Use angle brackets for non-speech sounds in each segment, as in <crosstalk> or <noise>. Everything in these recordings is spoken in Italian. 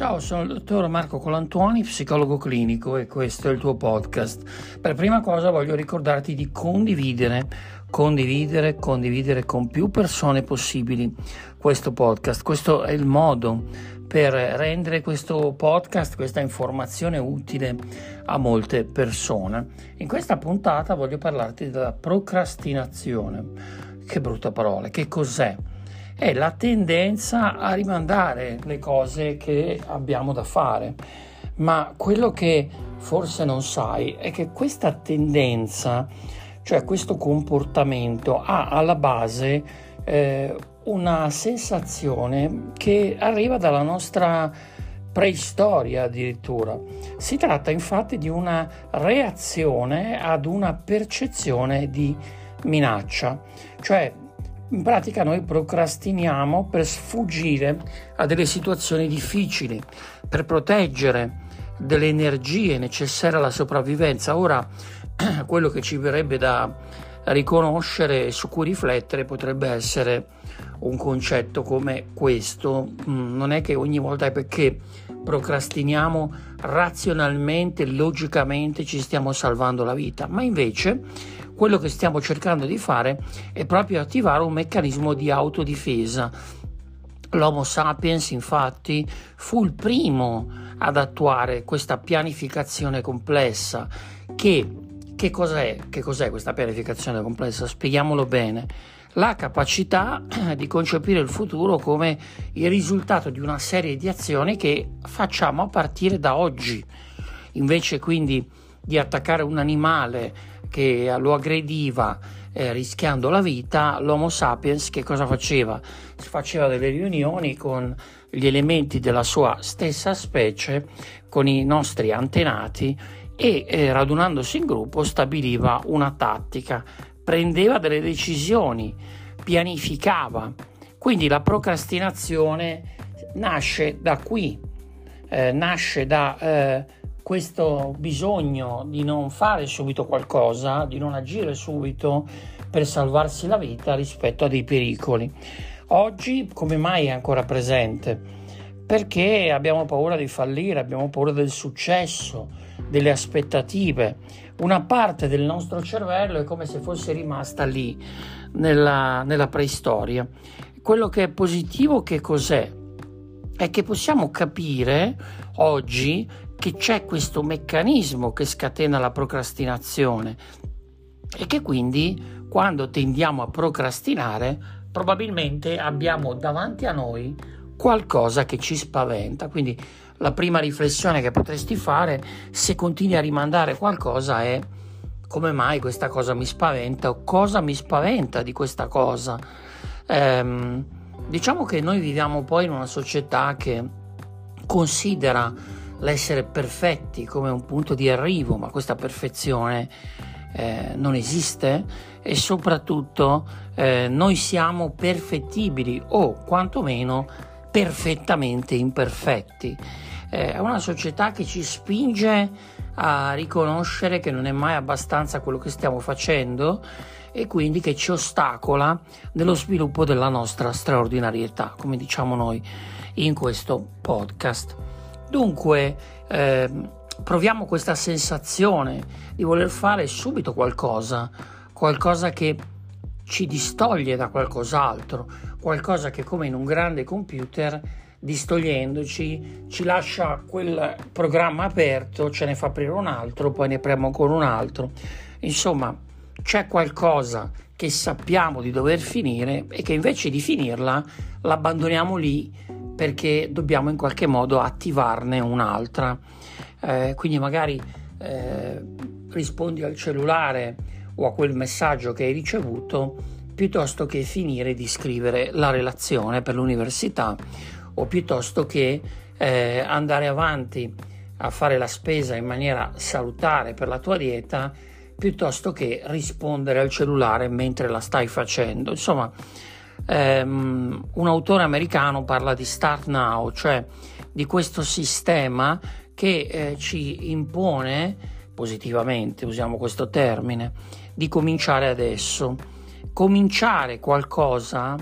Ciao, sono il dottor Marco Colantuoni, psicologo clinico e questo è il tuo podcast. Per prima cosa voglio ricordarti di condividere, condividere, condividere con più persone possibili questo podcast. Questo è il modo per rendere questo podcast, questa informazione utile a molte persone. In questa puntata voglio parlarti della procrastinazione. Che brutta parola, che cos'è? È la tendenza a rimandare le cose che abbiamo da fare. Ma quello che forse non sai è che questa tendenza, cioè questo comportamento, ha alla base eh, una sensazione che arriva dalla nostra preistoria addirittura. Si tratta infatti di una reazione ad una percezione di minaccia, cioè in pratica noi procrastiniamo per sfuggire a delle situazioni difficili, per proteggere delle energie necessarie alla sopravvivenza. Ora, <clears throat> quello che ci verrebbe da riconoscere e su cui riflettere potrebbe essere un concetto come questo. Mm, non è che ogni volta perché procrastiniamo razionalmente, logicamente ci stiamo salvando la vita, ma invece quello che stiamo cercando di fare è proprio attivare un meccanismo di autodifesa. L'Homo sapiens infatti fu il primo ad attuare questa pianificazione complessa che, che, cos'è, che cos'è questa pianificazione complessa? Spieghiamolo bene la capacità di concepire il futuro come il risultato di una serie di azioni che facciamo a partire da oggi. Invece quindi di attaccare un animale che lo aggrediva eh, rischiando la vita, l'Homo sapiens che cosa faceva? Faceva delle riunioni con gli elementi della sua stessa specie, con i nostri antenati e eh, radunandosi in gruppo stabiliva una tattica, prendeva delle decisioni, pianificava. Quindi la procrastinazione nasce da qui, eh, nasce da eh, questo bisogno di non fare subito qualcosa, di non agire subito per salvarsi la vita rispetto a dei pericoli. Oggi come mai è ancora presente? Perché abbiamo paura di fallire, abbiamo paura del successo, delle aspettative. Una parte del nostro cervello è come se fosse rimasta lì nella, nella preistoria. Quello che è positivo che cos'è? È che possiamo capire oggi che c'è questo meccanismo che scatena la procrastinazione e che quindi quando tendiamo a procrastinare probabilmente abbiamo davanti a noi qualcosa che ci spaventa. Quindi la prima riflessione che potresti fare se continui a rimandare qualcosa è come mai questa cosa mi spaventa o cosa mi spaventa di questa cosa. Ehm, diciamo che noi viviamo poi in una società che considera l'essere perfetti come un punto di arrivo, ma questa perfezione eh, non esiste e soprattutto eh, noi siamo perfettibili o quantomeno perfettamente imperfetti. Eh, è una società che ci spinge a riconoscere che non è mai abbastanza quello che stiamo facendo e quindi che ci ostacola nello sviluppo della nostra straordinarietà, come diciamo noi in questo podcast. Dunque, eh, proviamo questa sensazione di voler fare subito qualcosa, qualcosa che ci distoglie da qualcos'altro, qualcosa che come in un grande computer, distogliendoci, ci lascia quel programma aperto, ce ne fa aprire un altro, poi ne apriamo ancora un altro. Insomma, c'è qualcosa che sappiamo di dover finire e che invece di finirla l'abbandoniamo lì perché dobbiamo in qualche modo attivarne un'altra. Eh, quindi magari eh, rispondi al cellulare o a quel messaggio che hai ricevuto piuttosto che finire di scrivere la relazione per l'università o piuttosto che eh, andare avanti a fare la spesa in maniera salutare per la tua dieta piuttosto che rispondere al cellulare mentre la stai facendo. Insomma, ehm, un autore americano parla di Start Now, cioè di questo sistema che eh, ci impone, positivamente usiamo questo termine, di cominciare adesso. Cominciare qualcosa,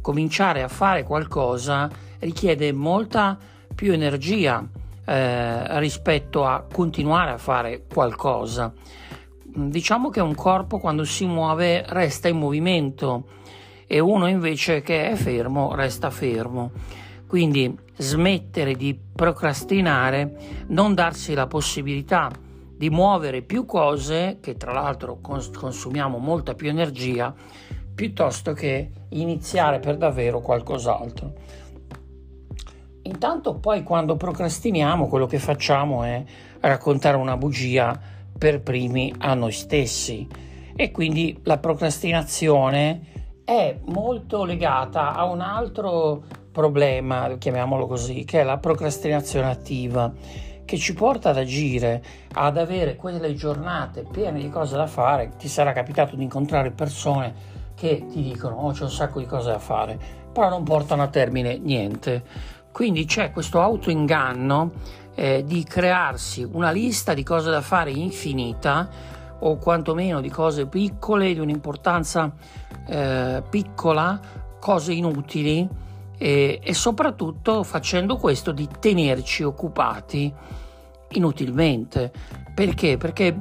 cominciare a fare qualcosa richiede molta più energia eh, rispetto a continuare a fare qualcosa. Diciamo che un corpo quando si muove resta in movimento e uno invece che è fermo resta fermo. Quindi smettere di procrastinare, non darsi la possibilità di muovere più cose, che tra l'altro consumiamo molta più energia, piuttosto che iniziare per davvero qualcos'altro. Intanto poi quando procrastiniamo quello che facciamo è raccontare una bugia per primi a noi stessi e quindi la procrastinazione è molto legata a un altro problema, chiamiamolo così, che è la procrastinazione attiva, che ci porta ad agire, ad avere quelle giornate piene di cose da fare. Ti sarà capitato di incontrare persone che ti dicono oh c'è un sacco di cose da fare, però non portano a termine niente. Quindi c'è questo autoinganno eh, di crearsi una lista di cose da fare infinita o quantomeno di cose piccole, di un'importanza eh, piccola, cose inutili e, e soprattutto facendo questo di tenerci occupati inutilmente. Perché? Perché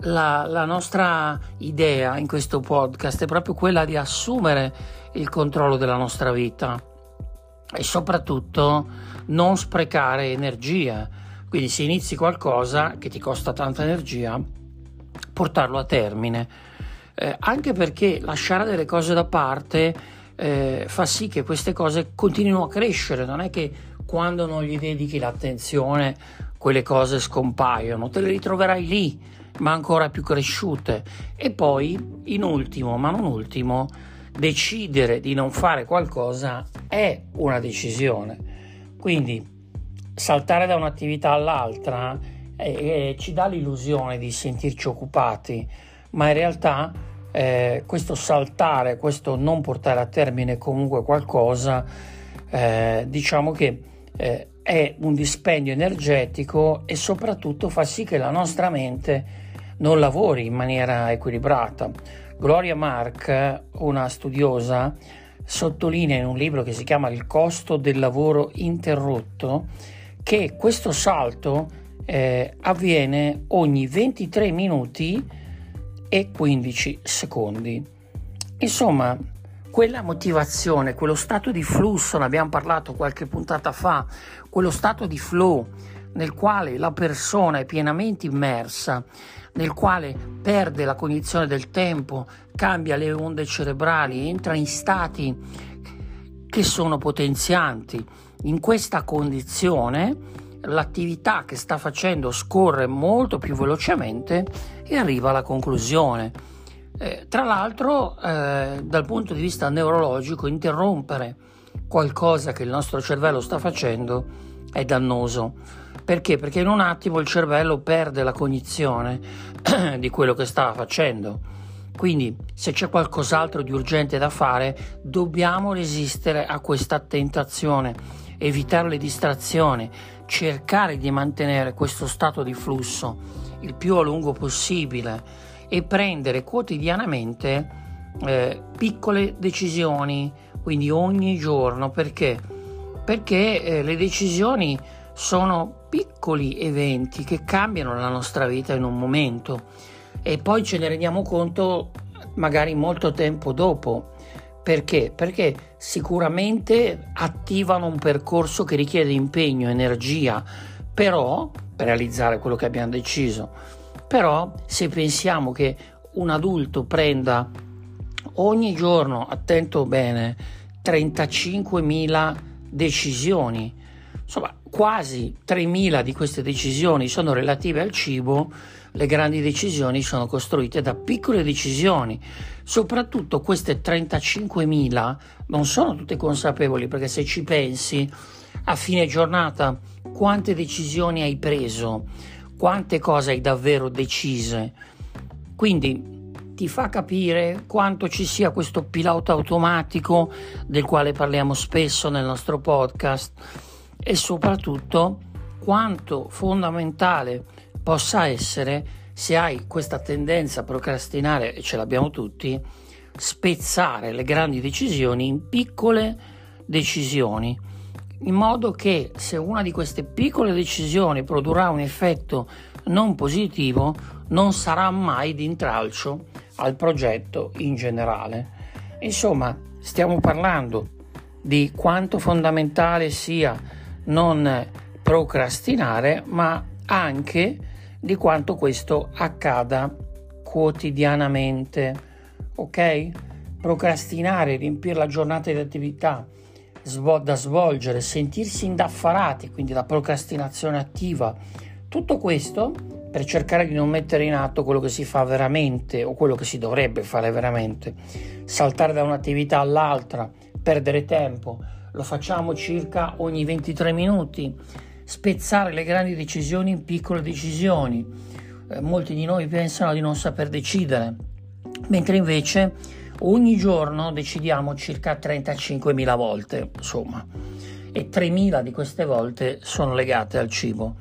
la, la, nostra idea in questo podcast è proprio quella di assumere il controllo della nostra vita e soprattutto non sprecare energia. Quindi se inizi qualcosa che ti costa tanta energia, portarlo a termine. Eh, anche perché lasciare delle cose da parte eh, fa sì che queste cose continuino a crescere, non è che quando non gli dedichi l'attenzione quelle cose scompaiono, te le ritroverai lì, ma ancora più cresciute. E poi, in ultimo, ma non ultimo, decidere di non fare qualcosa è una decisione. Quindi saltare da un'attività all'altra eh, eh, ci dà l'illusione di sentirci occupati, ma in realtà eh, questo saltare, questo non portare a termine comunque qualcosa, eh, diciamo che eh, è un dispendio energetico e soprattutto fa sì che la nostra mente non lavori in maniera equilibrata. Gloria Mark, una studiosa, sottolinea in un libro che si chiama Il costo del lavoro interrotto che questo salto eh, avviene ogni 23 minuti e 15 secondi. Insomma, quella motivazione, quello stato di flusso, ne abbiamo parlato qualche puntata fa, quello stato di flow nel quale la persona è pienamente immersa, nel quale perde la cognizione del tempo, cambia le onde cerebrali, entra in stati che sono potenzianti. In questa condizione l'attività che sta facendo scorre molto più velocemente e arriva alla conclusione. Eh, tra l'altro, eh, dal punto di vista neurologico, interrompere qualcosa che il nostro cervello sta facendo è dannoso. Perché? Perché in un attimo il cervello perde la cognizione <clears throat> di quello che stava facendo. Quindi, se c'è qualcos'altro di urgente da fare, dobbiamo resistere a questa tentazione, evitare le distrazioni, cercare di mantenere questo stato di flusso il più a lungo possibile e prendere quotidianamente eh, piccole decisioni, quindi ogni giorno, perché? Perché eh, le decisioni sono piccoli eventi che cambiano la nostra vita in un momento e poi ce ne rendiamo conto magari molto tempo dopo. Perché? Perché sicuramente attivano un percorso che richiede impegno, energia, però per realizzare quello che abbiamo deciso però se pensiamo che un adulto prenda ogni giorno, attento bene, 35.000 decisioni, insomma quasi 3.000 di queste decisioni sono relative al cibo, le grandi decisioni sono costruite da piccole decisioni. Soprattutto queste 35.000 non sono tutte consapevoli perché se ci pensi a fine giornata quante decisioni hai preso? quante cose hai davvero decise. Quindi ti fa capire quanto ci sia questo pilota automatico del quale parliamo spesso nel nostro podcast e soprattutto quanto fondamentale possa essere se hai questa tendenza a procrastinare, e ce l'abbiamo tutti, spezzare le grandi decisioni in piccole decisioni in modo che se una di queste piccole decisioni produrrà un effetto non positivo, non sarà mai di intralcio al progetto in generale. Insomma, stiamo parlando di quanto fondamentale sia non procrastinare, ma anche di quanto questo accada quotidianamente. Ok? Procrastinare, riempire la giornata di attività da svolgere, sentirsi indaffarati, quindi la procrastinazione attiva, tutto questo per cercare di non mettere in atto quello che si fa veramente o quello che si dovrebbe fare veramente, saltare da un'attività all'altra, perdere tempo, lo facciamo circa ogni 23 minuti, spezzare le grandi decisioni in piccole decisioni. Eh, molti di noi pensano di non saper decidere, mentre invece ogni giorno decidiamo circa 35.000 volte, insomma, e 3.000 di queste volte sono legate al cibo.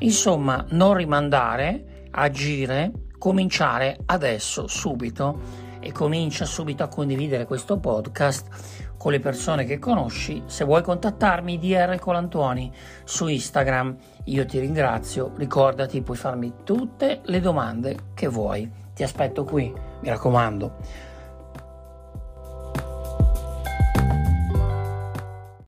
Insomma, non rimandare, agire, cominciare adesso, subito, e comincia subito a condividere questo podcast con le persone che conosci. Se vuoi contattarmi, DR Colantuoni su Instagram. Io ti ringrazio, ricordati, puoi farmi tutte le domande che vuoi. Ti aspetto qui, mi raccomando